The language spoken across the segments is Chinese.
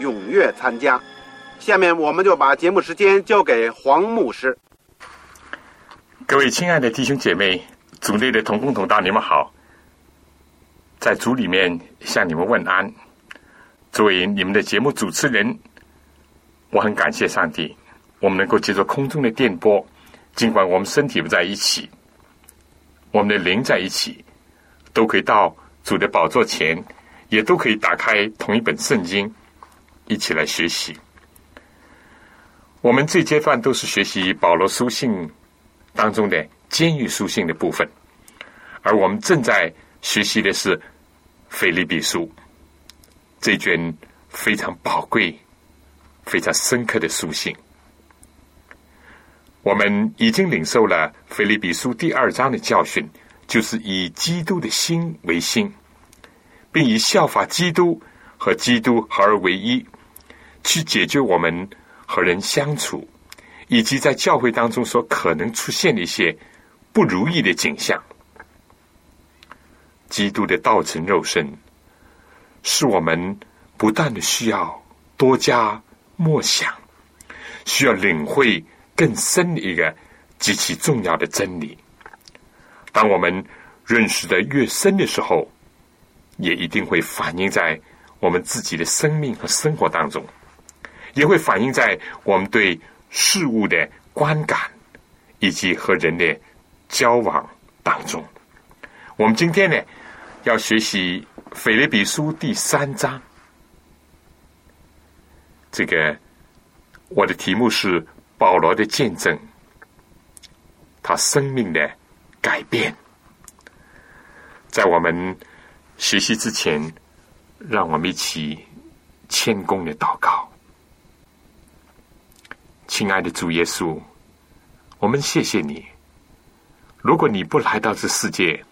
踊跃参加。下面我们就把节目时间交给黄牧师。各位亲爱的弟兄姐妹、组内的同工同道，你们好，在组里面向你们问安。作为你们的节目主持人，我很感谢上帝，我们能够接受空中的电波，尽管我们身体不在一起。我们的灵在一起，都可以到主的宝座前，也都可以打开同一本圣经，一起来学习。我们这阶段都是学习保罗书信当中的监狱书信的部分，而我们正在学习的是腓利比书这卷非常宝贵、非常深刻的书信。我们已经领受了《腓立比书》第二章的教训，就是以基督的心为心，并以效法基督和基督合而为一，去解决我们和人相处，以及在教会当中所可能出现的一些不如意的景象。基督的道成肉身，是我们不断的需要多加默想，需要领会。更深的一个极其重要的真理。当我们认识的越深的时候，也一定会反映在我们自己的生命和生活当中，也会反映在我们对事物的观感以及和人的交往当中。我们今天呢，要学习《腓立比书》第三章。这个我的题目是。保罗的见证，他生命的改变，在我们学习之前，让我们一起谦恭的祷告。亲爱的主耶稣，我们谢谢你。如果你不来到这世界，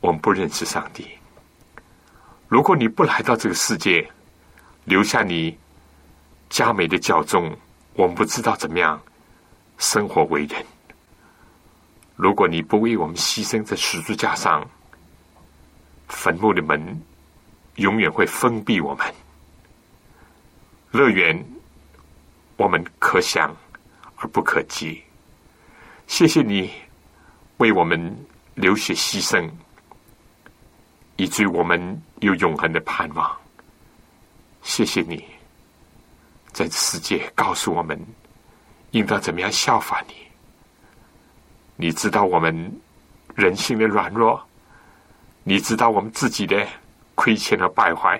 我们不认识上帝；如果你不来到这个世界，留下你佳美的教宗。我们不知道怎么样生活为人。如果你不为我们牺牲在十字架上，坟墓的门永远会封闭我们。乐园我们可想而不可及。谢谢你为我们流血牺牲，以至于我们有永恒的盼望。谢谢你。在世界告诉我们，应当怎么样效法你？你知道我们人性的软弱，你知道我们自己的亏欠和败坏，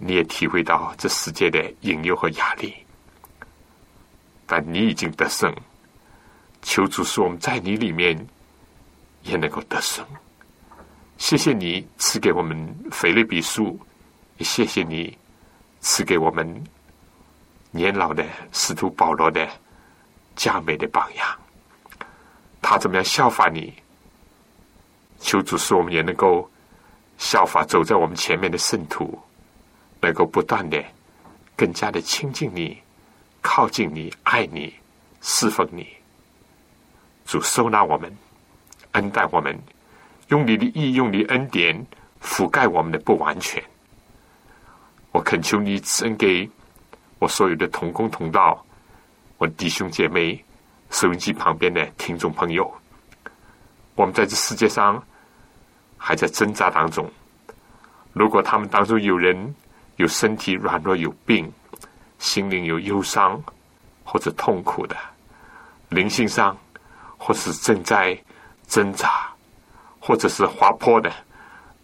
你也体会到这世界的引诱和压力，但你已经得胜。求主使我们在你里面也能够得胜。谢谢你赐给我们腓利比书，也谢谢你。赐给我们年老的使徒保罗的佳美的榜样，他怎么样效法你？求主使我们也能够效法走在我们前面的圣徒，能够不断的更加的亲近你、靠近你、爱你、侍奉你。主收纳我们，恩待我们，用你的意，用你恩典覆盖我们的不完全。我恳求你赐恩给我所有的同工同道，我弟兄姐妹，收音机旁边的听众朋友。我们在这世界上还在挣扎当中，如果他们当中有人有身体软弱、有病，心灵有忧伤或者痛苦的，灵性上或是正在挣扎，或者是滑坡的，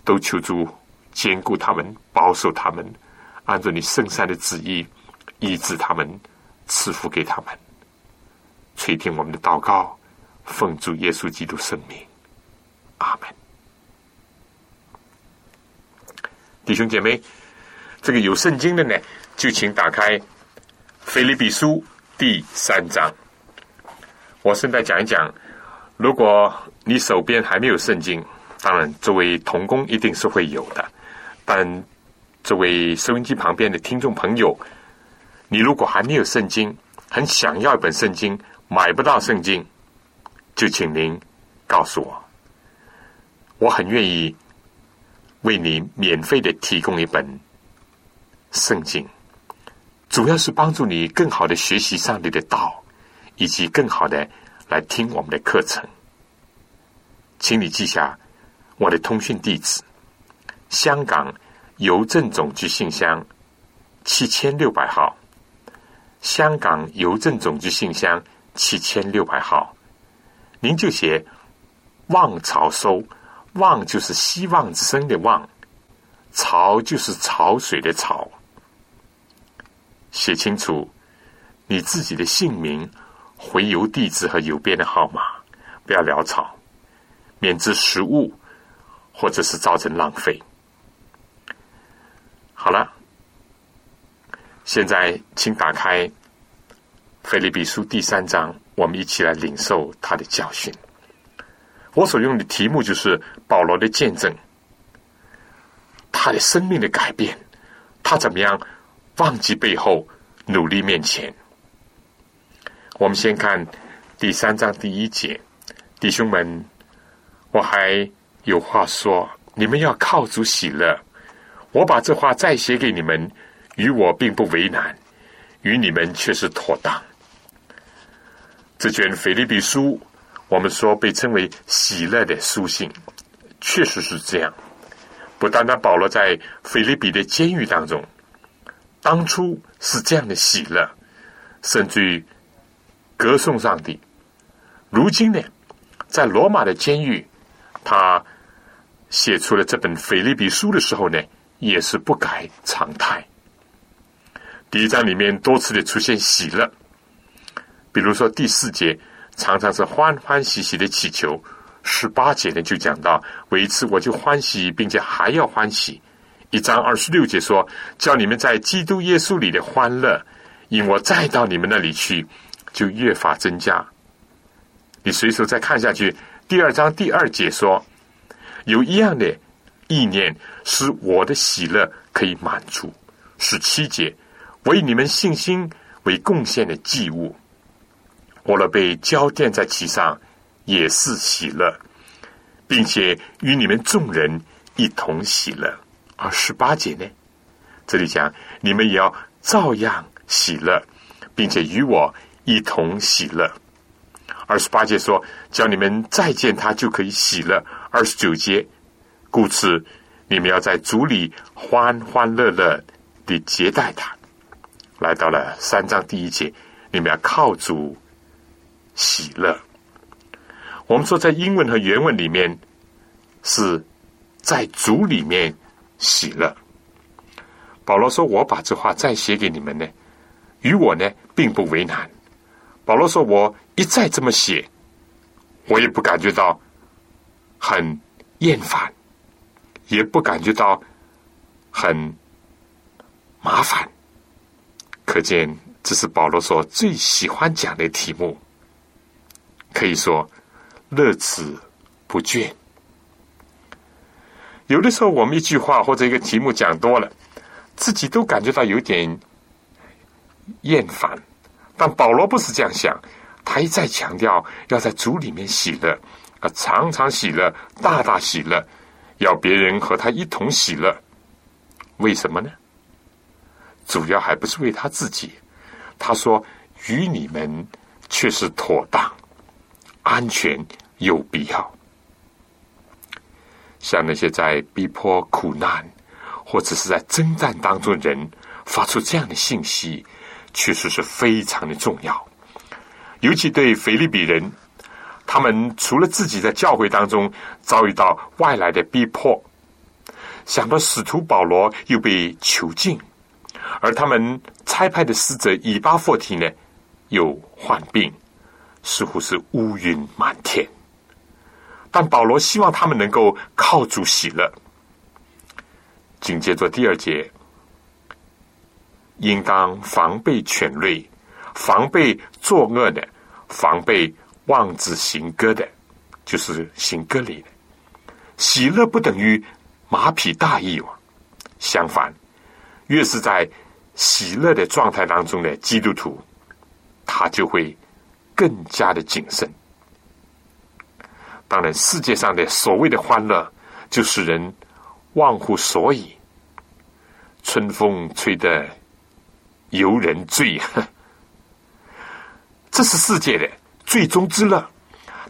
都求助兼顾他们，保守他们，按照你圣善的旨意医治他们，赐福给他们，垂听我们的祷告，奉主耶稣基督圣名，阿门。弟兄姐妹，这个有圣经的呢，就请打开《腓立比书》第三章。我顺带讲一讲，如果你手边还没有圣经，当然作为童工一定是会有的。但作为收音机旁边的听众朋友，你如果还没有圣经，很想要一本圣经，买不到圣经，就请您告诉我，我很愿意。为你免费的提供一本圣经，主要是帮助你更好的学习上帝的道，以及更好的来听我们的课程。请你记下我的通讯地址：香港邮政总局信箱七千六百号。香港邮政总局信箱七千六百号，您就写“望潮收”。望就是希望之声的望，潮就是潮水的潮。写清楚你自己的姓名、回邮地址和邮编的号码，不要潦草，免致失误或者是造成浪费。好了，现在请打开《菲利比书》第三章，我们一起来领受他的教训。我所用的题目就是保罗的见证，他的生命的改变，他怎么样忘记背后，努力面前。我们先看第三章第一节，弟兄们，我还有话说，你们要靠主喜乐。我把这话再写给你们，与我并不为难，与你们却是妥当。这卷腓立比书。我们说被称为喜乐的书信，确实是这样。不单单保罗在菲利比的监狱当中，当初是这样的喜乐，甚至于歌颂上帝。如今呢，在罗马的监狱，他写出了这本菲利比书的时候呢，也是不改常态。第一章里面多次的出现喜乐，比如说第四节。常常是欢欢喜喜的祈求。十八节呢就讲到，为此我就欢喜，并且还要欢喜。一章二十六节说，叫你们在基督耶稣里的欢乐，因我再到你们那里去，就越发增加。你随手再看下去，第二章第二节说，有一样的意念，使我的喜乐可以满足。十七节，为你们信心为贡献的祭物。我若被交奠在其上，也是喜乐，并且与你们众人一同喜乐。二十八节呢？这里讲你们也要照样喜乐，并且与我一同喜乐。二十八节说，叫你们再见他就可以喜乐。二十九节，故此你们要在主里欢欢乐乐地接待他。来到了三章第一节，你们要靠主。喜乐。我们说，在英文和原文里面，是在主里面喜乐。保罗说：“我把这话再写给你们呢，与我呢并不为难。”保罗说：“我一再这么写，我也不感觉到很厌烦，也不感觉到很麻烦。可见，这是保罗所最喜欢讲的题目。”可以说乐此不倦。有的时候，我们一句话或者一个题目讲多了，自己都感觉到有点厌烦。但保罗不是这样想，他一再强调要在主里面喜乐，啊，常常喜乐，大大喜乐，要别人和他一同喜乐。为什么呢？主要还不是为他自己。他说：“与你们却是妥当。”安全有必要，像那些在逼迫、苦难或者是在征战当中的人发出这样的信息，确实是非常的重要。尤其对腓利比人，他们除了自己在教会当中遭遇到外来的逼迫，想到使徒保罗又被囚禁，而他们差派的使者以巴弗提呢又患病，似乎是乌云满天。但保罗希望他们能够靠主喜乐。紧接着第二节，应当防备犬类，防备作恶的，防备妄自行歌的，就是行歌里的。喜乐不等于马匹大意哦，相反，越是在喜乐的状态当中的基督徒，他就会更加的谨慎。当然，世界上的所谓的欢乐，就使人忘乎所以。春风吹得游人醉，这是世界的最终之乐。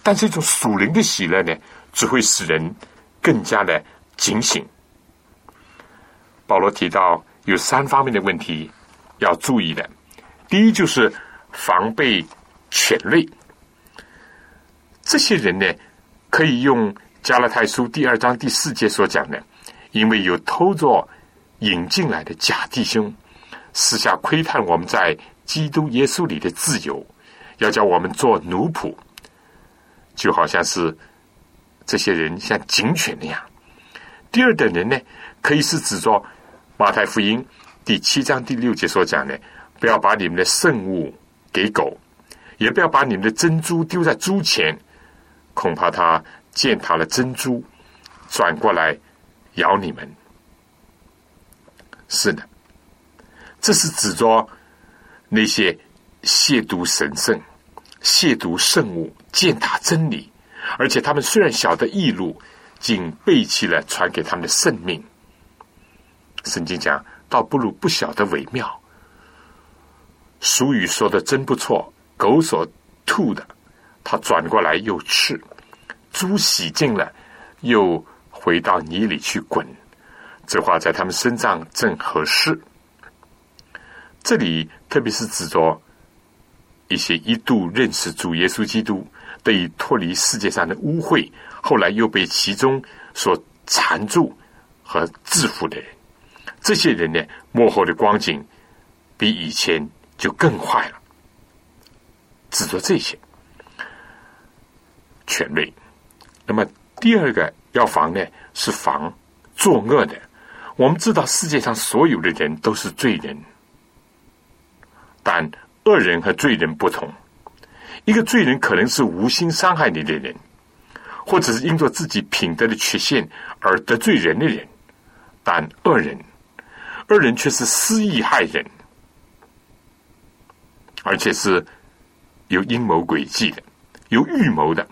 但是，一种属灵的喜乐呢，只会使人更加的警醒。保罗提到有三方面的问题要注意的：第一，就是防备犬类。这些人呢？可以用加拉太书第二章第四节所讲的，因为有偷着引进来的假弟兄，私下窥探我们在基督耶稣里的自由，要叫我们做奴仆，就好像是这些人像警犬那样。第二等人呢，可以是指着马太福音第七章第六节所讲的，不要把你们的圣物给狗，也不要把你们的珍珠丢在猪前。恐怕他践踏了珍珠，转过来咬你们。是的，这是指着那些亵渎神圣、亵渎圣物、践踏真理，而且他们虽然晓得异路，竟背弃了传给他们的圣命。圣经讲，倒不如不晓得为妙。俗语说的真不错，狗所吐的。他转过来又吃，猪洗净了，又回到泥里去滚。这话在他们身上正合适。这里特别是指着一些一度认识主耶稣基督、得以脱离世界上的污秽，后来又被其中所缠住和制服的人。这些人呢，幕后的光景比以前就更坏了。指着这些。犬类，那么第二个要防呢，是防作恶的。我们知道世界上所有的人都是罪人，但恶人和罪人不同。一个罪人可能是无心伤害你的人，或者是因着自己品德的缺陷而得罪人的人，但恶人，恶人却是私意害人，而且是有阴谋诡计的，有预谋的。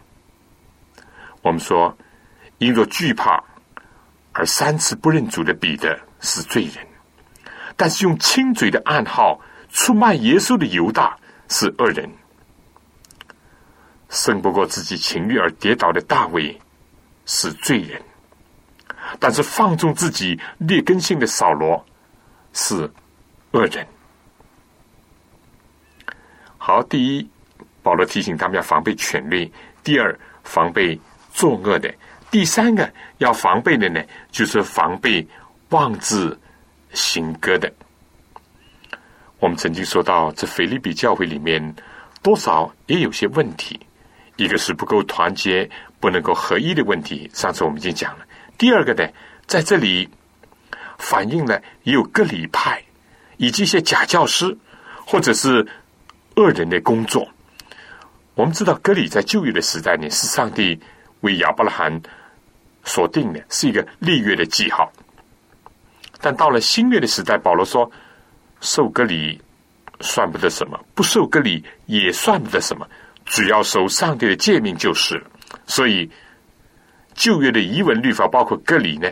我们说，因着惧怕而三次不认主的彼得是罪人；但是用亲嘴的暗号出卖耶稣的犹大是恶人；胜不过自己情欲而跌倒的大卫是罪人；但是放纵自己劣根性的扫罗是恶人。好，第一，保罗提醒他们要防备权力；第二，防备。作恶的第三个要防备的呢，就是防备妄自行歌的。我们曾经说到，这菲利比教会里面多少也有些问题，一个是不够团结、不能够合一的问题。上次我们已经讲了。第二个呢，在这里反映了也有各礼派以及一些假教师或者是恶人的工作。我们知道，格里在旧约的时代呢，是上帝。为亚伯拉罕所定的是一个立约的记号，但到了新约的时代，保罗说受割礼算不得什么，不受割礼也算不得什么，只要守上帝的诫命就是。所以旧约的遗文律法，包括割礼呢，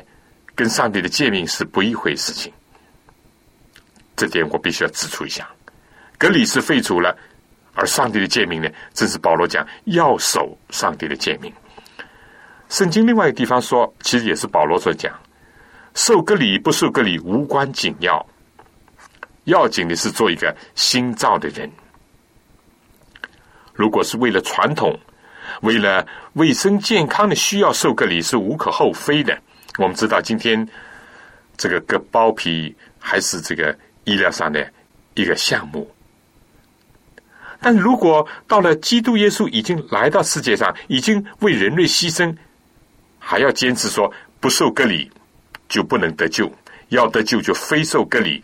跟上帝的诫命是不一回事情。这点我必须要指出一下，割礼是废除了，而上帝的诫命呢，正是保罗讲要守上帝的诫命。圣经另外一个地方说，其实也是保罗所讲，受割礼不受割礼无关紧要，要紧的是做一个新造的人。如果是为了传统、为了卫生健康的需要受割礼，是无可厚非的。我们知道，今天这个割包皮还是这个医疗上的一个项目。但如果到了基督耶稣已经来到世界上，已经为人类牺牲，还要坚持说不受割礼就不能得救，要得救就非受割礼。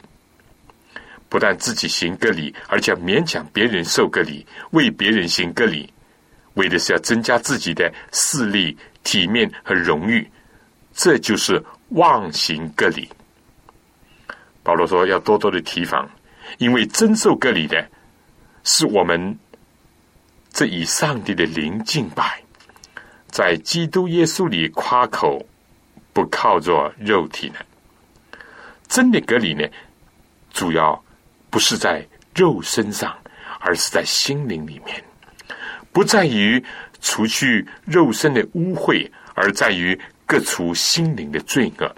不但自己行割礼，而且勉强别人受割礼，为别人行割礼，为的是要增加自己的势力、体面和荣誉。这就是妄行割礼。保罗说要多多的提防，因为真受割礼的。是我们这以上帝的灵敬拜，在基督耶稣里夸口，不靠着肉体呢？真的隔离呢，主要不是在肉身上，而是在心灵里面，不在于除去肉身的污秽，而在于各除心灵的罪恶。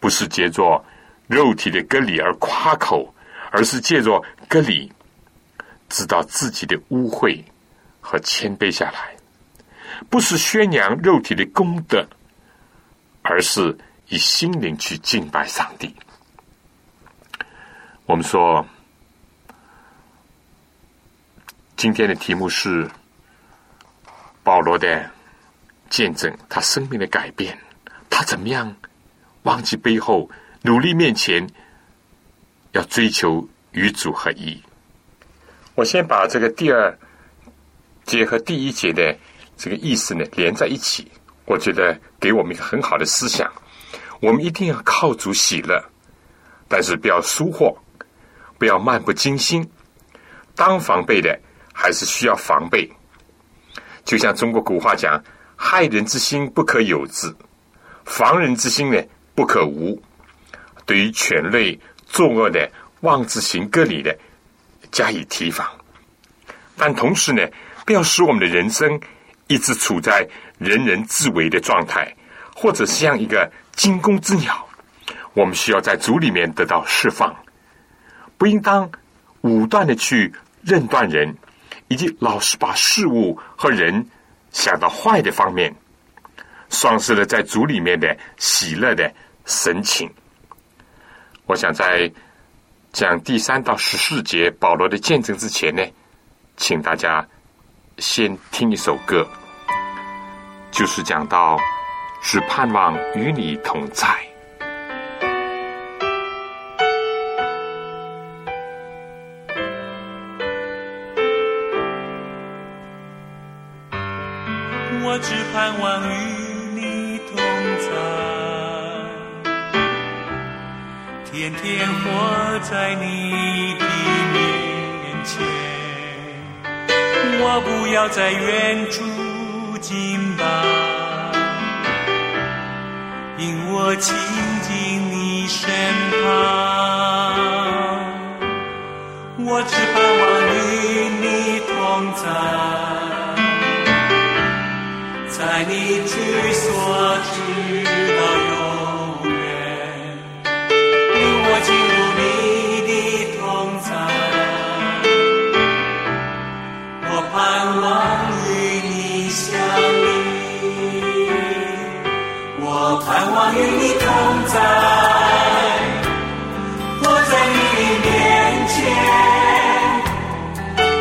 不是借着肉体的割礼而夸口，而是借着割礼。知道自己的污秽和谦卑下来，不是宣扬肉体的功德，而是以心灵去敬拜上帝。我们说，今天的题目是保罗的见证，他生命的改变，他怎么样忘记背后，努力面前，要追求与主合一。我先把这个第二节和第一节的这个意思呢连在一起，我觉得给我们一个很好的思想。我们一定要靠主喜乐，但是不要疏忽，不要漫不经心。当防备的还是需要防备。就像中国古话讲：“害人之心不可有之，防人之心呢不可无。”对于犬类作恶的、妄自行割礼的。加以提防，但同时呢，不要使我们的人生一直处在人人自危的状态，或者像一个惊弓之鸟。我们需要在主里面得到释放，不应当武断的去认断人，以及老是把事物和人想到坏的方面，丧失了在主里面的喜乐的神情。我想在。讲第三到十四节保罗的见证之前呢，请大家先听一首歌，就是讲到只盼望与你同在。我只盼望与你同在。天天活在你的面前，我不要在远处敬拜，因我亲近你身旁。我只盼望与你同在，我在你的面前，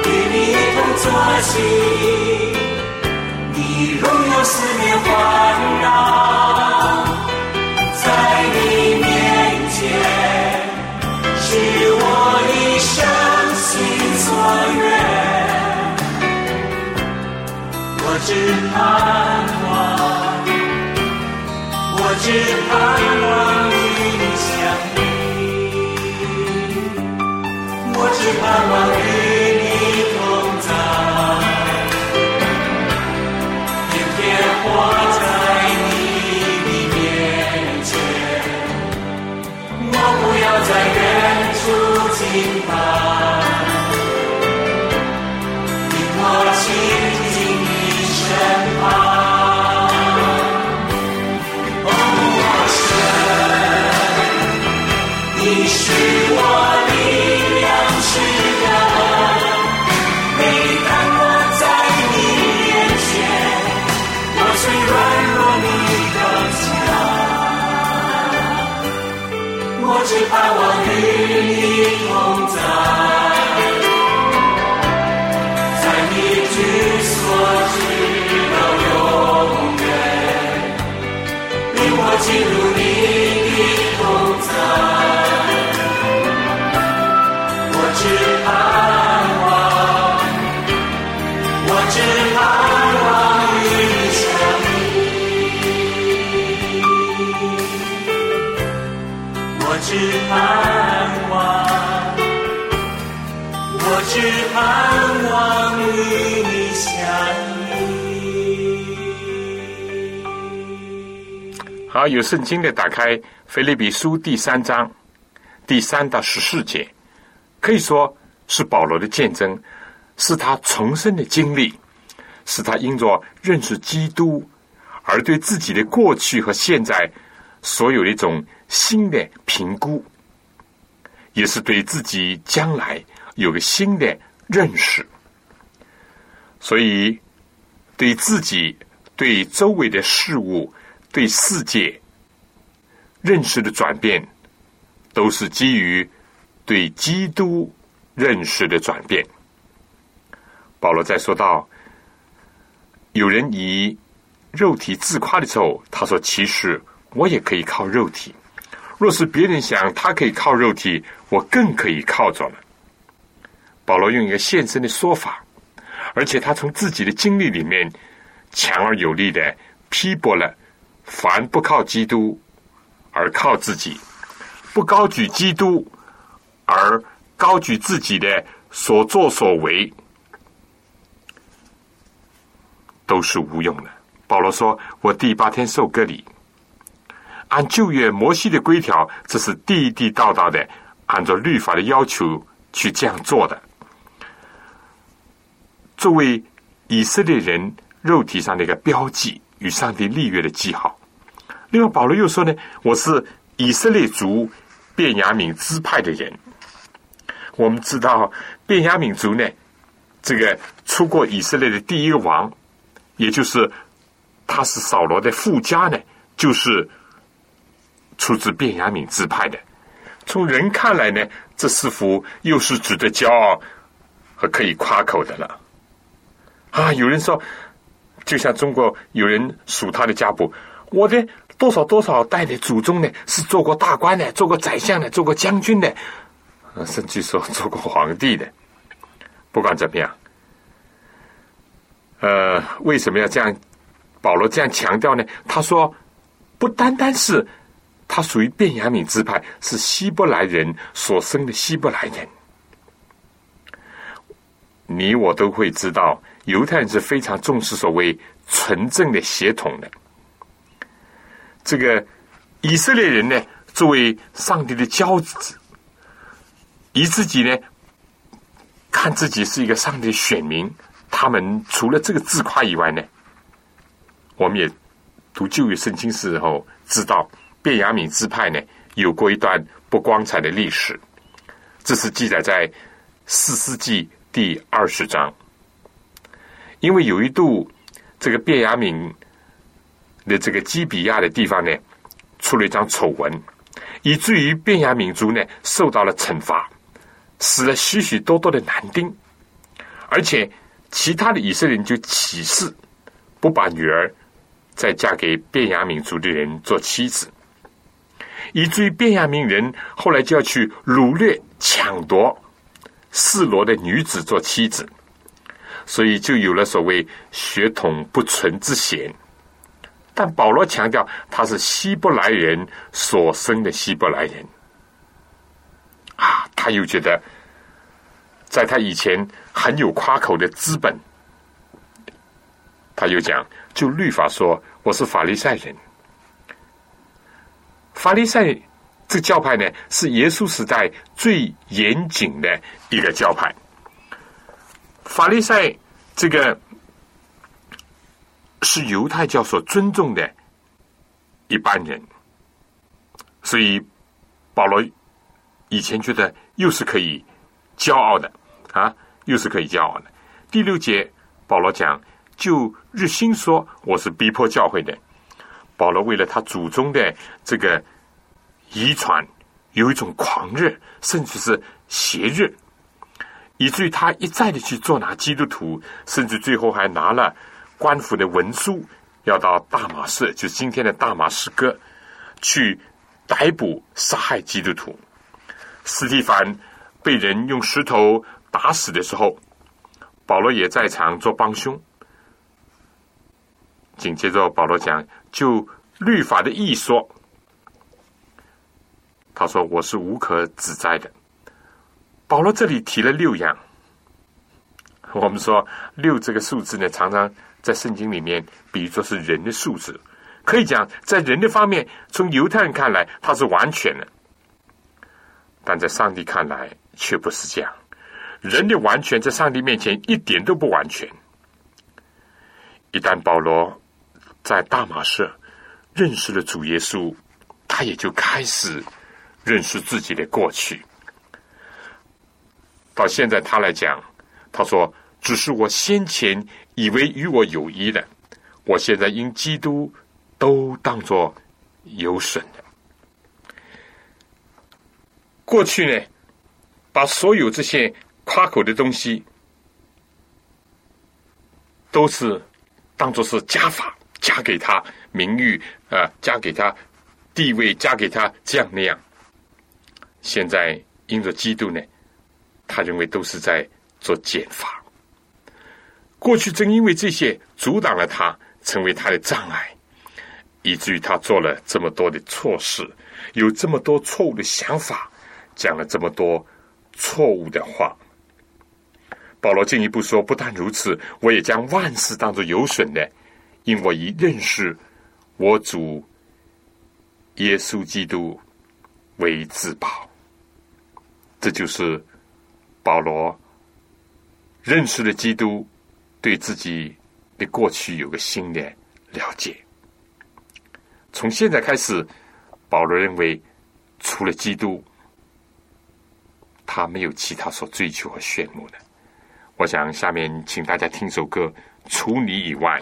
与你一同作戏，你荣耀四面环绕，在你面前，是我一生心所愿，我。只盼望只盼望与你相依我只盼望与你同在。天天活在你的面前我不要在远处祈祷好，有圣经的打开《腓立比书》第三章第三到十四节，可以说是保罗的见证，是他重生的经历，是他因着认识基督而对自己的过去和现在所有的一种新的评估，也是对自己将来有个新的认识。所以，对自己、对周围的事物、对世界认识的转变，都是基于对基督认识的转变。保罗在说到，有人以肉体自夸的时候，他说：“其实我也可以靠肉体。若是别人想他可以靠肉体，我更可以靠着了。”保罗用一个现身的说法，而且他从自己的经历里面强而有力的批驳了凡不靠基督而靠自己，不高举基督而高举自己的所作所为，都是无用的。保罗说：“我第八天受割礼，按旧约摩西的规条，这是地地道道的，按照律法的要求去这样做的。作为以色列人肉体上的一个标记，与上帝立约的记号。另外，保罗又说呢：我是以色列族便雅悯支派的人。我们知道，便雅悯族呢，这个出过以色列的第一个王，也就是他是扫罗的父家呢，就是出自便雅悯支派的。从人看来呢，这似乎又是值得骄傲和可以夸口的了。啊，有人说，就像中国有人数他的家谱，我的多少多少代的祖宗呢，是做过大官的，做过宰相的，做过将军的，甚至说做过皇帝的。不管怎么样，呃，为什么要这样？保罗这样强调呢？他说，不单单是他属于便雅敏支派，是希伯来人所生的希伯来人。你我都会知道，犹太人是非常重视所谓纯正的血统的。这个以色列人呢，作为上帝的骄子，以自己呢看自己是一个上帝的选民，他们除了这个自夸以外呢，我们也读旧约圣经时候知道，便雅悯支派呢有过一段不光彩的历史，这是记载在四世纪第二十章。因为有一度，这个便雅悯的这个基比亚的地方呢，出了一张丑闻，以至于便雅悯族呢受到了惩罚，死了许许多多的男丁，而且其他的以色列人就起誓不把女儿再嫁给便雅悯族的人做妻子，以至于便雅悯人后来就要去掳掠、抢夺示罗的女子做妻子。所以就有了所谓血统不纯之嫌。但保罗强调他是希伯来人所生的希伯来人，啊，他又觉得在他以前很有夸口的资本，他又讲，就律法说我是法利赛人，法利赛这教派呢是耶稣时代最严谨的一个教派。法利赛这个是犹太教所尊重的一般人，所以保罗以前觉得又是可以骄傲的啊，又是可以骄傲的。第六节，保罗讲，就日心说我是逼迫教会的。保罗为了他祖宗的这个遗传，有一种狂热，甚至是邪热，以至于他一再的去捉拿基督徒，甚至最后还拿了官府的文书，要到大马士，就今天的大马士革，去逮捕杀害基督徒。斯蒂凡被人用石头打死的时候，保罗也在场做帮凶。紧接着，保罗讲就律法的意说，他说我是无可指摘的。保罗这里提了六样，我们说六这个数字呢，常常在圣经里面比作是人的数字，可以讲在人的方面，从犹太人看来它是完全的，但在上帝看来却不是这样。人的完全在上帝面前一点都不完全。一旦保罗在大马士认识了主耶稣，他也就开始认识自己的过去。到现在他来讲，他说：“只是我先前以为与我有益的，我现在因基督都当作有损的。过去呢，把所有这些夸口的东西，都是当做是加法。”加给他名誉啊，加给他地位，加给他这样那样。现在因着基督呢，他认为都是在做减法。过去正因为这些阻挡了他，成为他的障碍，以至于他做了这么多的错事，有这么多错误的想法，讲了这么多错误的话。保罗进一步说：“不但如此，我也将万事当作有损的。”因我已认识我主耶稣基督为至宝，这就是保罗认识了基督，对自己的过去有个新的了解。从现在开始，保罗认为除了基督，他没有其他所追求和炫目的。我想下面请大家听首歌。除你以外。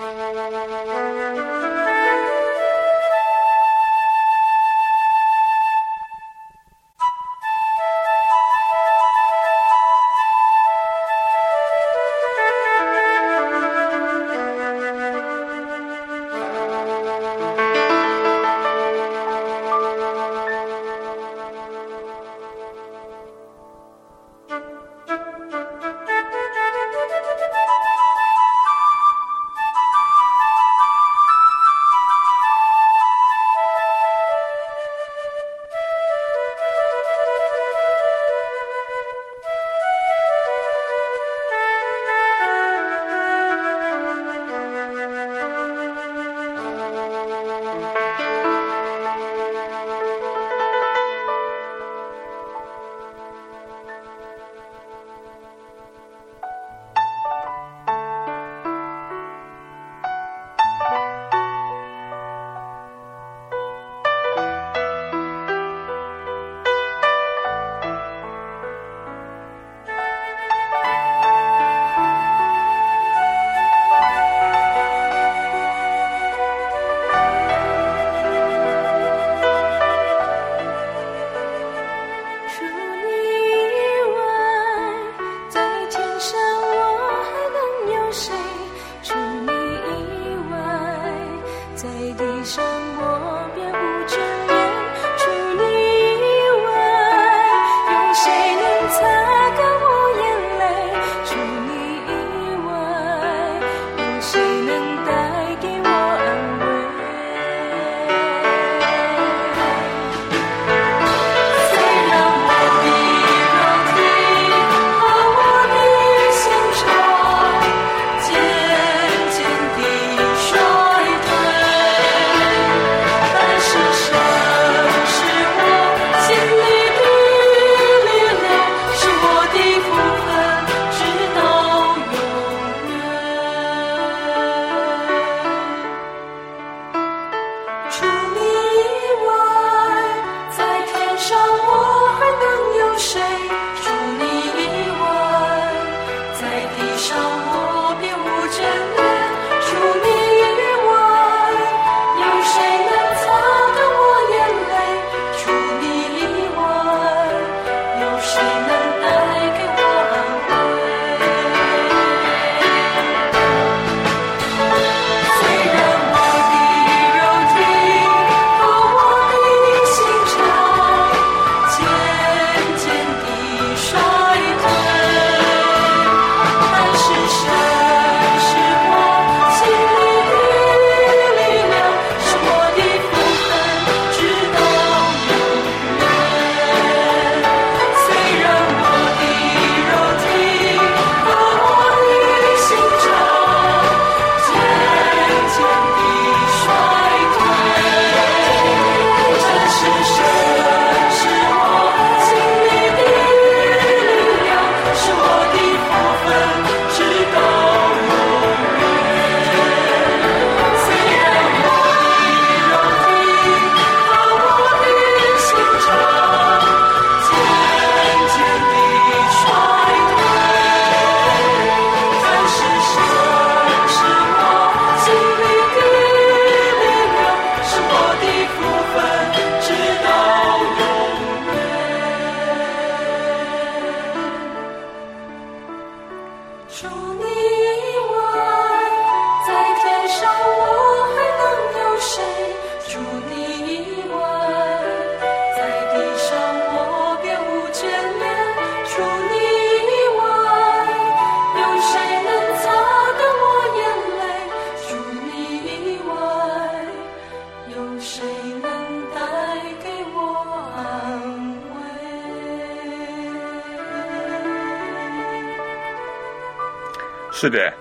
是的，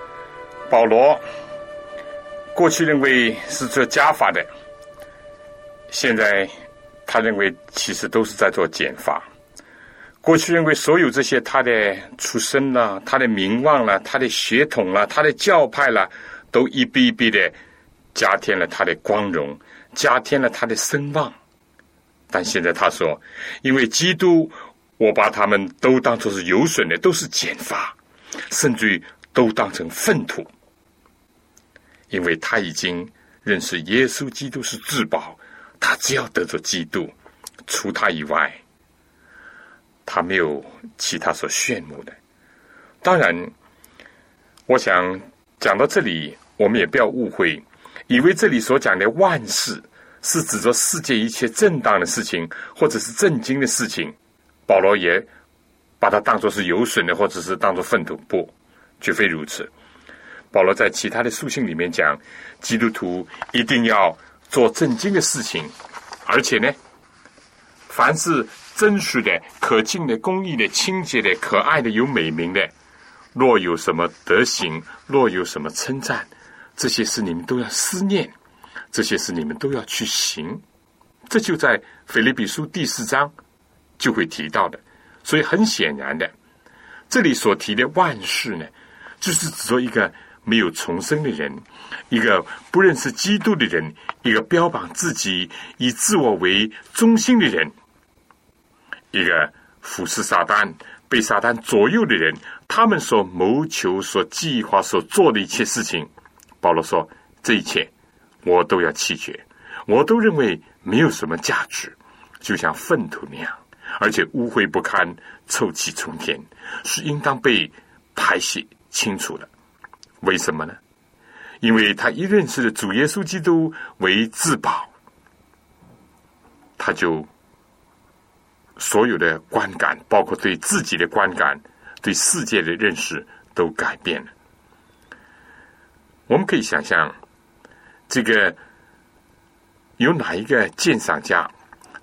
保罗过去认为是做加法的，现在他认为其实都是在做减法。过去认为所有这些他的出身啦、他的名望啦、他的血统啦、他的教派啦，都一笔一笔的加添了他的光荣，加添了他的声望。但现在他说，因为基督，我把他们都当作是有损的，都是减法，甚至于都当成粪土，因为他已经认识耶稣基督是至宝，他只要得着基督，除他以外。他没有其他所炫目的。当然，我想讲到这里，我们也不要误会，以为这里所讲的万事是指着世界一切正当的事情，或者是正经的事情。保罗也把它当作是有损的，或者是当作粪土。不，绝非如此。保罗在其他的书信里面讲，基督徒一定要做正经的事情，而且呢，凡是。真实的、可敬的、公义的、清洁的、可爱的、有美名的，若有什么德行，若有什么称赞，这些事你们都要思念，这些事你们都要去行。这就在腓立比书第四章就会提到的。所以很显然的，这里所提的万事呢，就是指说一个没有重生的人，一个不认识基督的人，一个标榜自己以自我为中心的人。一个服侍撒旦、被撒旦左右的人，他们所谋求、所计划、所做的一切事情，保罗说：“这一切我都要弃绝，我都认为没有什么价值，就像粪土那样，而且污秽不堪、臭气冲天，是应当被排泄清楚的。为什么呢？因为他一认识了主耶稣基督为至宝，他就。”所有的观感，包括对自己的观感、对世界的认识，都改变了。我们可以想象，这个有哪一个鉴赏家，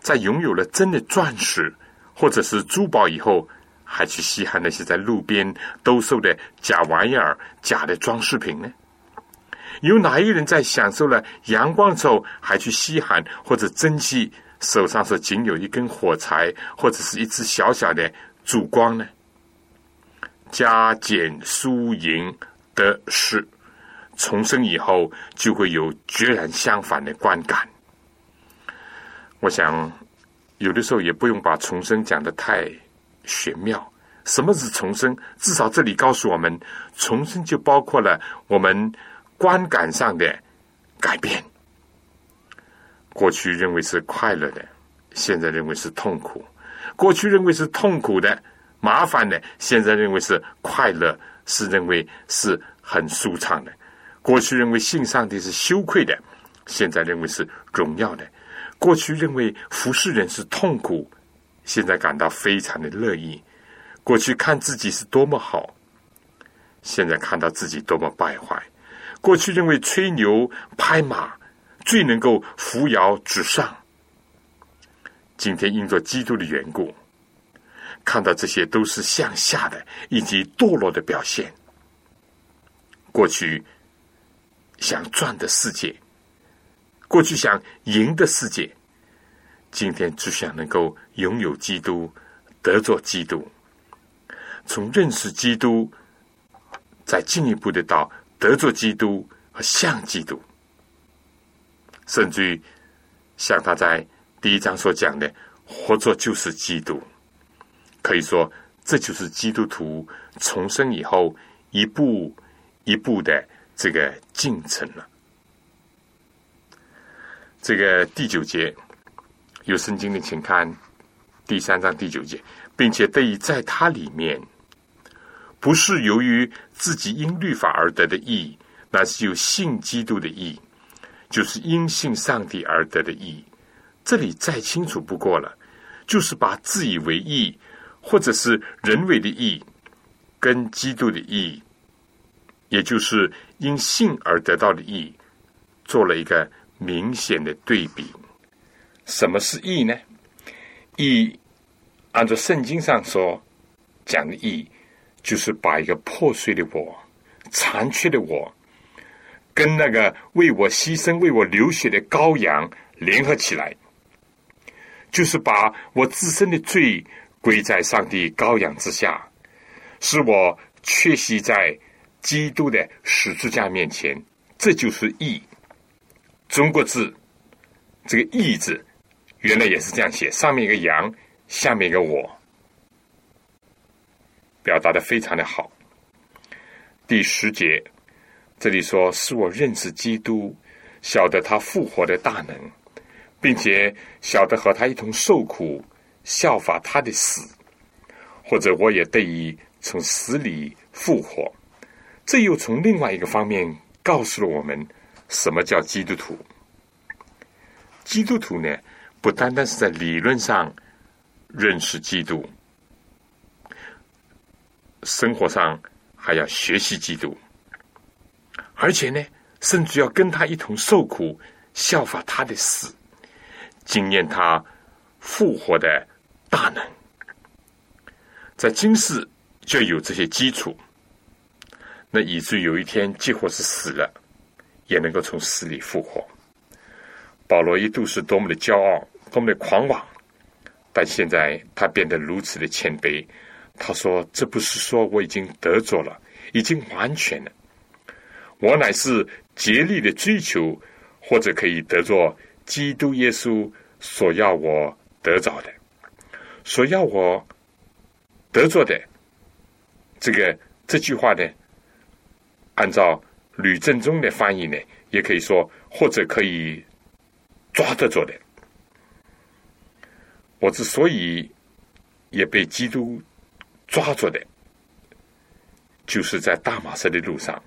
在拥有了真的钻石或者是珠宝以后，还去稀罕那些在路边兜售的假玩意儿、假的装饰品呢？有哪一个人在享受了阳光之后，还去稀罕或者珍惜？手上是仅有一根火柴，或者是一支小小的烛光呢？加减输赢得失，重生以后就会有决然相反的观感。我想，有的时候也不用把重生讲的太玄妙。什么是重生？至少这里告诉我们，重生就包括了我们观感上的改变。过去认为是快乐的，现在认为是痛苦；过去认为是痛苦的、麻烦的，现在认为是快乐，是认为是很舒畅的；过去认为信上帝是羞愧的，现在认为是荣耀的；过去认为服侍人是痛苦，现在感到非常的乐意；过去看自己是多么好，现在看到自己多么败坏；过去认为吹牛拍马。最能够扶摇直上。今天因着基督的缘故，看到这些都是向下的以及堕落的表现。过去想赚的世界，过去想赢的世界，今天只想能够拥有基督，得着基督。从认识基督，再进一步的到得着基督和像基督。甚至于，像他在第一章所讲的，活着就是基督。可以说，这就是基督徒重生以后一步一步的这个进程了。这个第九节有圣经的，请看第三章第九节，并且得以在他里面，不是由于自己因律法而得的义，那是有信基督的义。就是因信上帝而得的义，这里再清楚不过了。就是把自以为义，或者是人为的义，跟基督的义，也就是因信而得到的义，做了一个明显的对比。什么是义呢？义，按照圣经上所讲的义，就是把一个破碎的我残缺的我，跟那个为我牺牲、为我流血的羔羊联合起来，就是把我自身的罪归在上帝羔羊之下，使我缺席在基督的十字架面前。这就是义。中国字这个“义”字，原来也是这样写，上面一个羊，下面一个我，表达的非常的好。第十节，这里说是我认识基督，晓得他复活的大能，并且晓得和他一同受苦，效法他的死，或者我也得以从死里复活。这又从另外一个方面告诉了我们，什么叫基督徒。基督徒呢，不单单是在理论上认识基督，生活上。还要学习基督，而且呢，甚至要跟他一同受苦，效法他的死，经验他复活的大能。在今世就有这些基础，那以至于有一天，几乎是死了，也能够从死里复活。保罗一度是多么的骄傲，多么的狂妄，但现在他变得如此的谦卑。他说：“这不是说我已经得着了，已经完全了。我乃是竭力的追求，或者可以得着基督耶稣所要我得着的，所要我得着的。这个这句话呢，按照吕正中的翻译呢，也可以说或者可以抓得着的。我之所以也被基督。”抓住的，就是在大马色的路上。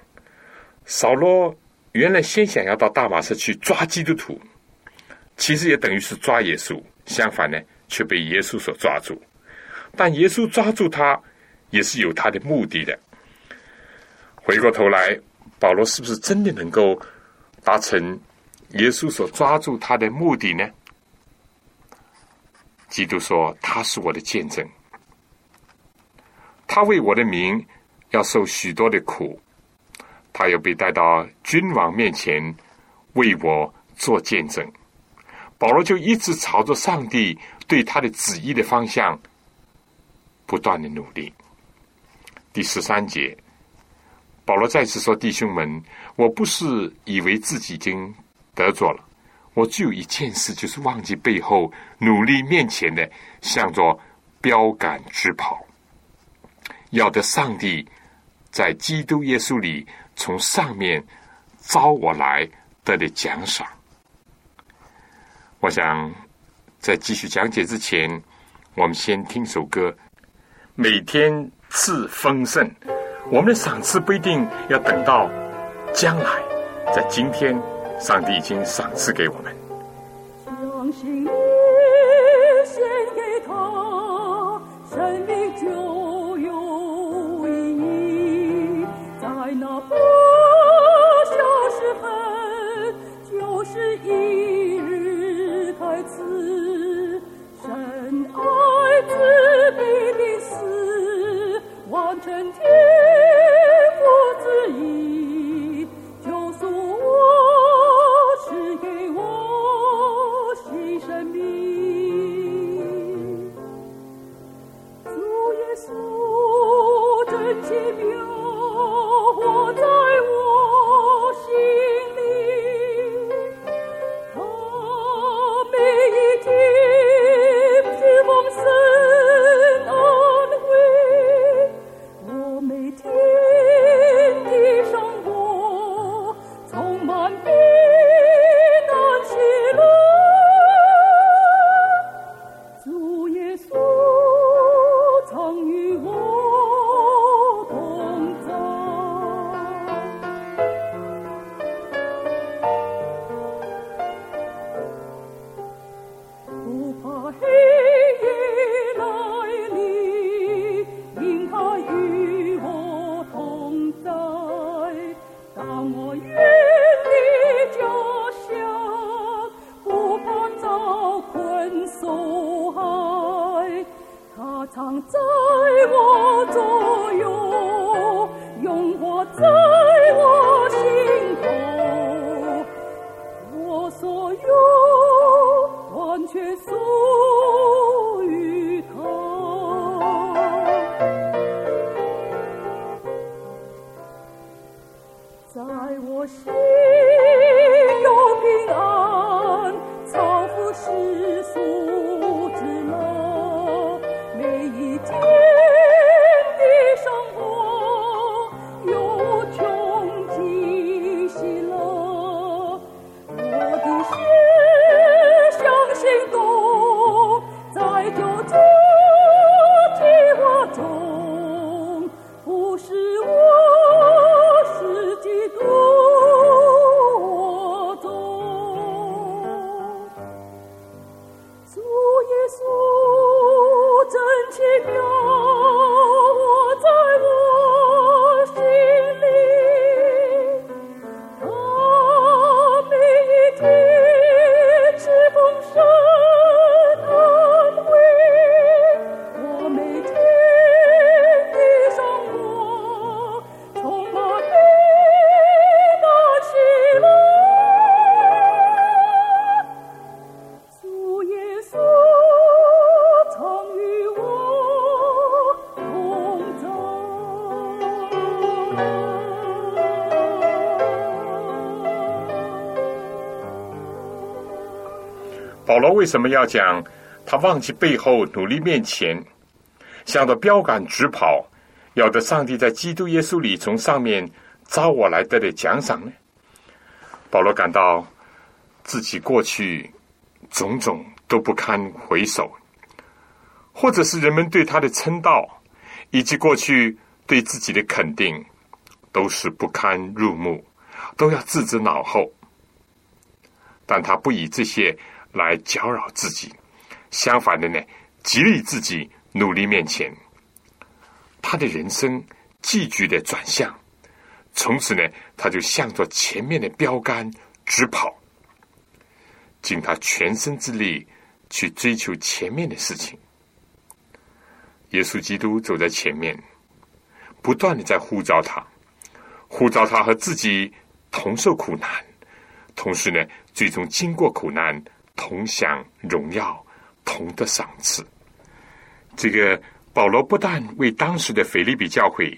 扫罗原来先想要到大马色去抓基督徒，其实也等于是抓耶稣。相反呢，却被耶稣所抓住。但耶稣抓住他，也是有他的目的的。回过头来，保罗是不是真的能够达成耶稣所抓住他的目的呢？基督说：“他是我的见证。”他为我的名要受许多的苦，他又被带到君王面前为我做见证。保罗就一直朝着上帝对他的旨意的方向不断的努力。第十三节，保罗再次说：“弟兄们，我不是以为自己已经得着了，我只有一件事，就是忘记背后，努力面前的，向着标杆直跑。”要得上帝在基督耶稣里从上面招我来得的奖赏。我想在继续讲解之前，我们先听首歌。每天赐丰盛，我们的赏赐不一定要等到将来，在今天，上帝已经赏赐给我们。为什么要讲他忘记背后，努力面前，向着标杆直跑，要得上帝在基督耶稣里从上面招我来得的奖赏呢？保罗感到自己过去种种都不堪回首，或者是人们对他的称道，以及过去对自己的肯定，都是不堪入目，都要置之脑后。但他不以这些来搅扰自己，相反的呢，激励自己努力面前。他的人生急剧的转向。从此呢，他就向着前面的标杆直跑，尽他全身之力去追求前面的事情。耶稣基督走在前面，不断的在呼召他，呼召他和自己同受苦难，同时呢，最终经过苦难，同享荣耀，同得赏赐。这个保罗不但为当时的腓利比教会。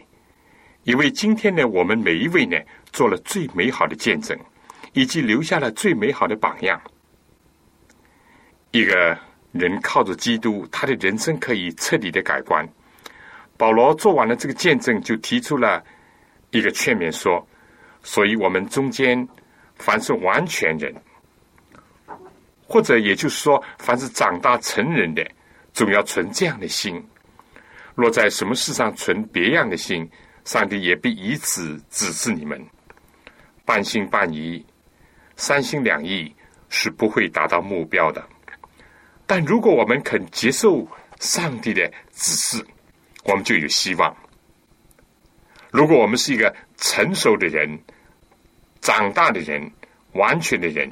也为今天呢，我们每一位呢，做了最美好的见证，以及留下了最美好的榜样。一个人靠着基督，他的人生可以彻底的改观。保罗做完了这个见证，就提出了一个劝勉说：，所以我们中间凡是完全人，或者也就是说，凡是长大成人的，总要存这样的心。若在什么事上存别样的心，上帝也必以此指示你们，半信半疑、三心两意是不会达到目标的。但如果我们肯接受上帝的指示，我们就有希望。如果我们是一个成熟的人、长大的人、完全的人，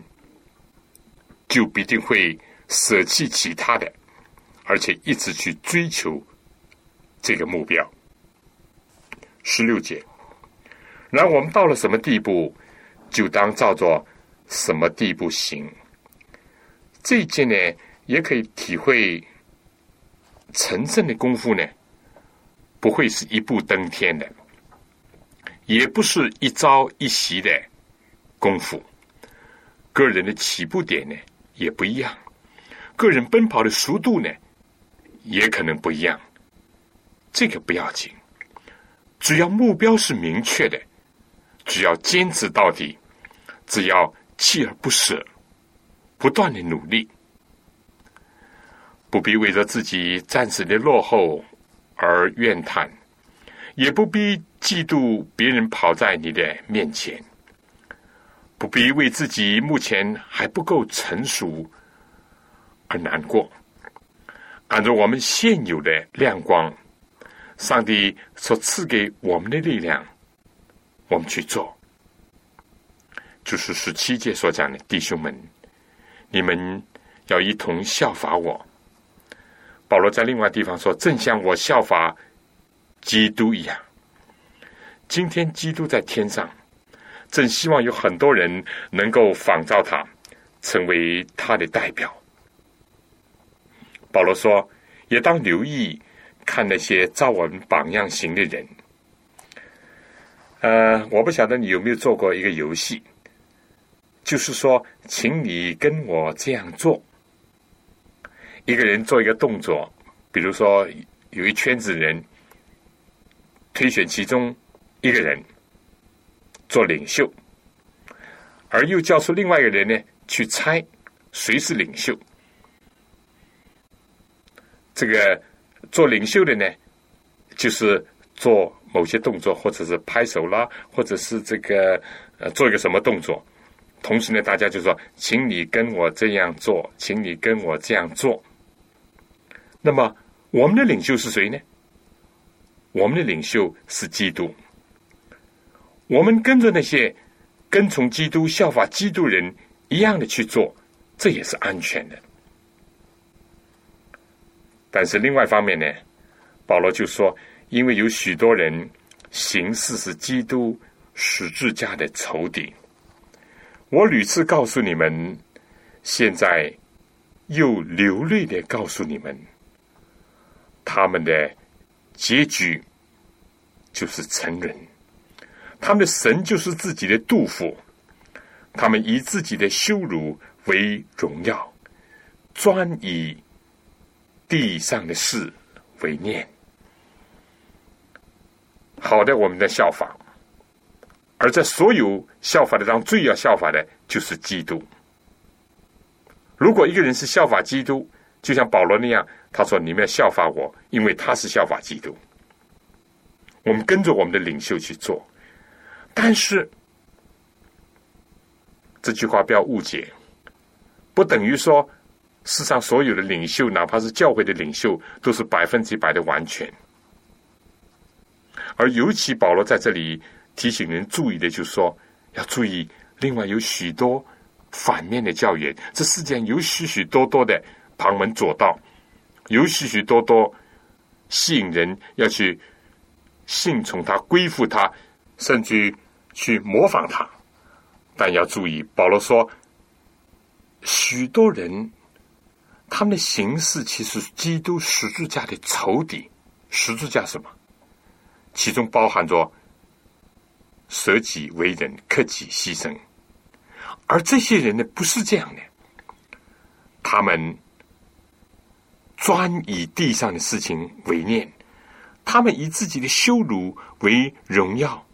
就必定会舍弃其他的，而且一直去追求这个目标。十六节，然后我们到了什么地步，就当照着什么地步行。这一节呢，也可以体会成圣的功夫呢，不会是一步登天的，也不是一朝一夕的功夫。个人的起步点呢，也不一样；个人奔跑的速度呢，也可能不一样。这个不要紧。只要目标是明确的，只要坚持到底，只要锲而不舍，不断的努力，不必为着自己暂时的落后而怨叹，也不必嫉妒别人跑在你的面前，不必为自己目前还不够成熟而难过。按照我们现有的亮光。上帝所赐给我们的力量，我们去做，就是十七节所讲的弟兄们，你们要一同效法我。保罗在另外地方说，正像我效法基督一样。今天基督在天上，正希望有很多人能够仿照他，成为他的代表。保罗说，也当留意。看那些照我们榜样行的人，呃，我不晓得你有没有做过一个游戏，就是说，请你跟我这样做，一个人做一个动作，比如说有一圈子人推选其中一个人做领袖，而又叫出另外一个人呢去猜谁是领袖，这个。做领袖的呢，就是做某些动作，或者是拍手啦，或者是这个呃做一个什么动作。同时呢，大家就说：“请你跟我这样做，请你跟我这样做。”那么，我们的领袖是谁呢？我们的领袖是基督。我们跟着那些跟从基督、效法基督人一样的去做，这也是安全的。但是另外一方面呢，保罗就说，因为有许多人行事是基督十字架的仇敌，我屡次告诉你们，现在又流泪的告诉你们，他们的结局就是成人，他们的神就是自己的杜甫，他们以自己的羞辱为荣耀，专以地上的事为念。好的，我们的效法，而在所有效法的当中，最要效法的就是基督。如果一个人是效法基督，就像保罗那样，他说：“你们要效法我，因为他是效法基督。”我们跟着我们的领袖去做，但是这句话不要误解，不等于说世上所有的领袖，哪怕是教会的领袖，都是百分之百的完全。而尤其保罗在这里提醒人注意的，就是说要注意，另外有许多反面的教员，这世间有许许多多的旁门左道，有许许多多吸引人要去。信从他，归附他，甚至去模仿他。但要注意，保罗说，许多人他们的形式其实基督十字架的仇敌。十字架什么？其中包含着舍己为人、克己牺牲。而这些人呢，不是这样的。他们专以地上的事情为念。他们以自己的羞辱为荣耀，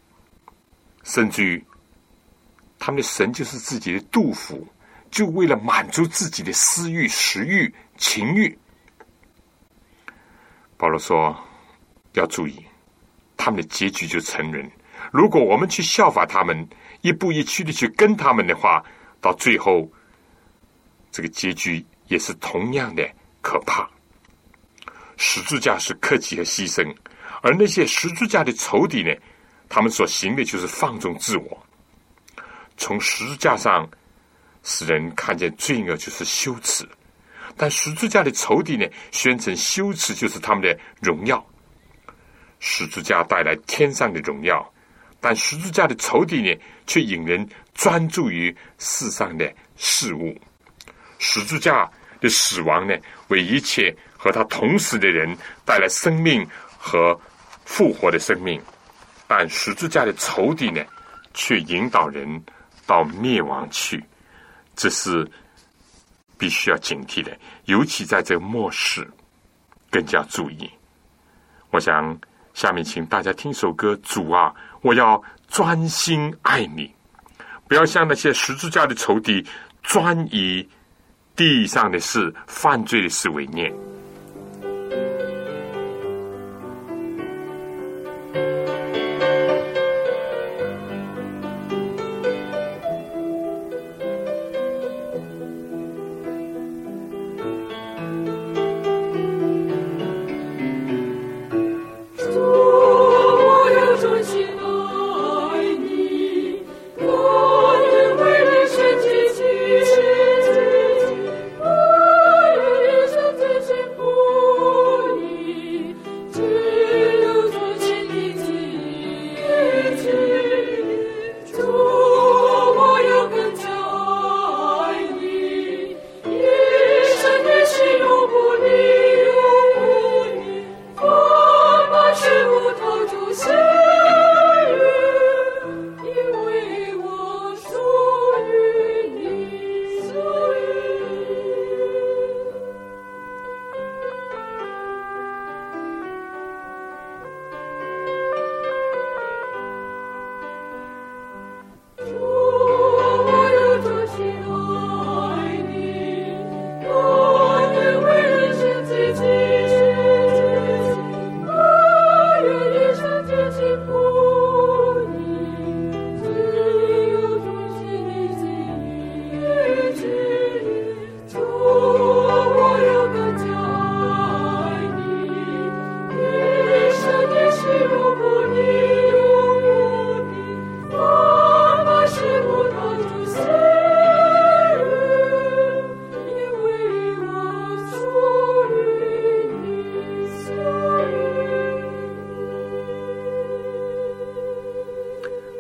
甚至于他们的神就是自己的杜甫，就为了满足自己的私欲、食欲、情欲。保罗说：“要注意，他们的结局就成人。如果我们去效法他们，一步一趋的去跟他们的话，到最后，这个结局也是同样的可怕。”十字架是克己和牺牲，而那些十字架的仇敌呢？他们所行的就是放纵自我。从十字架上使人看见罪恶就是羞耻，但十字架的仇敌呢，宣称羞耻就是他们的荣耀。十字架带来天上的荣耀，但十字架的仇敌呢，却引人专注于世上的事物。十字架的死亡呢，为一切。和他同时的人带来生命和复活的生命，但十字架的仇敌呢，却引导人到灭亡去。这是必须要警惕的，尤其在这个末世，更加注意。我想下面请大家听首歌：主啊，我要专心爱你，不要像那些十字架的仇敌，专以地上的事、犯罪的事为念。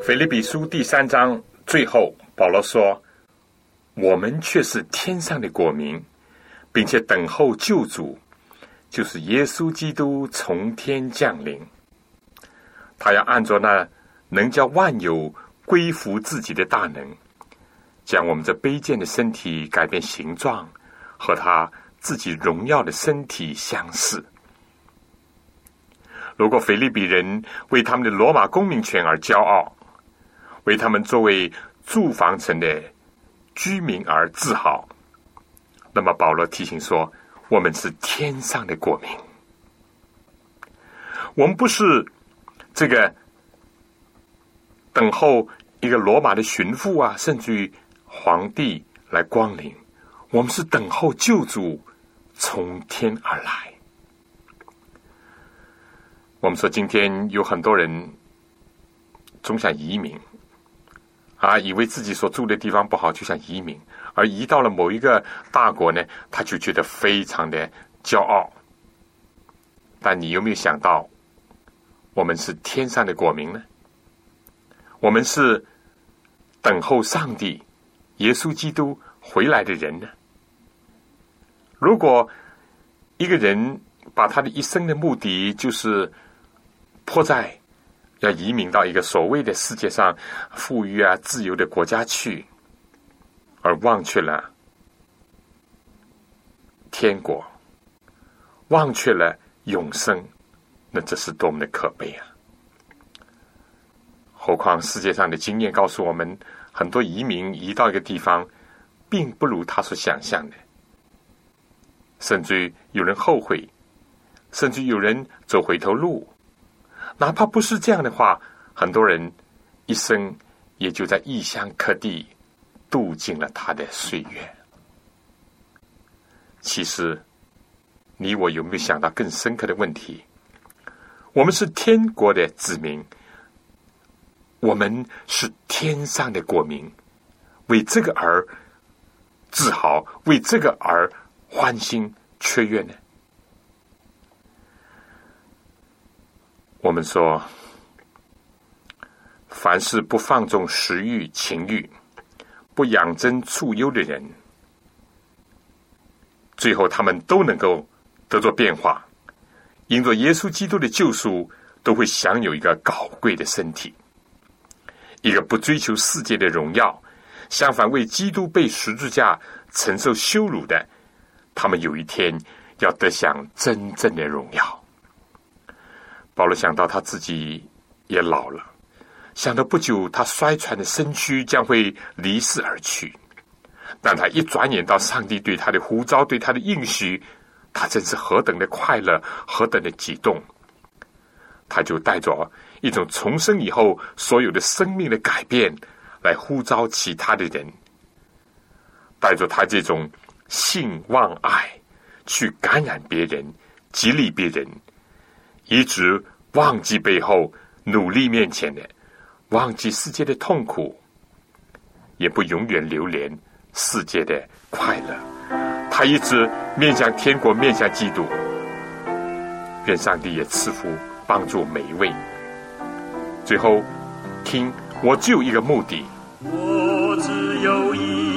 腓立比书第三章最后，保罗说：“我们却是天上的国民，并且等候救主，就是耶稣基督从天降临。他要按照那能叫万有归服自己的大能，将我们这卑贱的身体改变形状，和他自己荣耀的身体相似。如果腓利比人为他们的罗马公民权而骄傲，为他们作为住房城的居民而自豪，那么保罗提醒说：我们是天上的国民，我们不是这个等候一个罗马的巡抚啊，甚至于皇帝来光临。我们是等候救主从天而来。我们说，今天有很多人总想移民，啊，以为自己所住的地方不好，就想移民，而移到了某一个大国呢，他就觉得非常的骄傲。但你有没有想到，我们是天上的国民呢？我们是等候上帝、耶稣基督回来的人呢？如果一个人把他的一生的目的就是迫在要移民到一个所谓的世界上富裕啊、自由的国家去，而忘却了天国，忘却了永生，那这是多么的可悲啊！何况世界上的经验告诉我们，很多移民移到一个地方，并不如他所想象的。甚至有人后悔，甚至有人走回头路。哪怕不是这样的话，很多人一生也就在异乡客地度尽了他的岁月。其实，你我有没有想到更深刻的问题？我们是天国的子民，我们是天上的国民，为这个而自豪，为这个而。欢欣雀跃呢？我们说，凡是不放纵食欲、情欲，不养尊处优的人，最后他们都能够得做变化，因着耶稣基督的救赎，都会享有一个高贵的身体，一个不追求世界的荣耀，相反为基督被十字架承受羞辱的。他们有一天要得享真正的荣耀。保罗想到他自己也老了，想到不久他衰残的身躯将会离世而去，但他一转眼到上帝对他的呼召、对他的应许，他真是何等的快乐，何等的激动！他就带着一种重生以后所有的生命的改变，来呼召其他的人，带着他这种。信望爱，去感染别人，激励别人，一直忘记背后努力面前的，忘记世界的痛苦，也不永远留恋世界的快乐。他一直面向天国，面向基督。愿上帝也赐福帮助每一位。最后，听我只有一个目的。我只有一。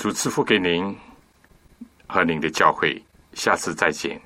主赐福给您，和您的教会，下次再见。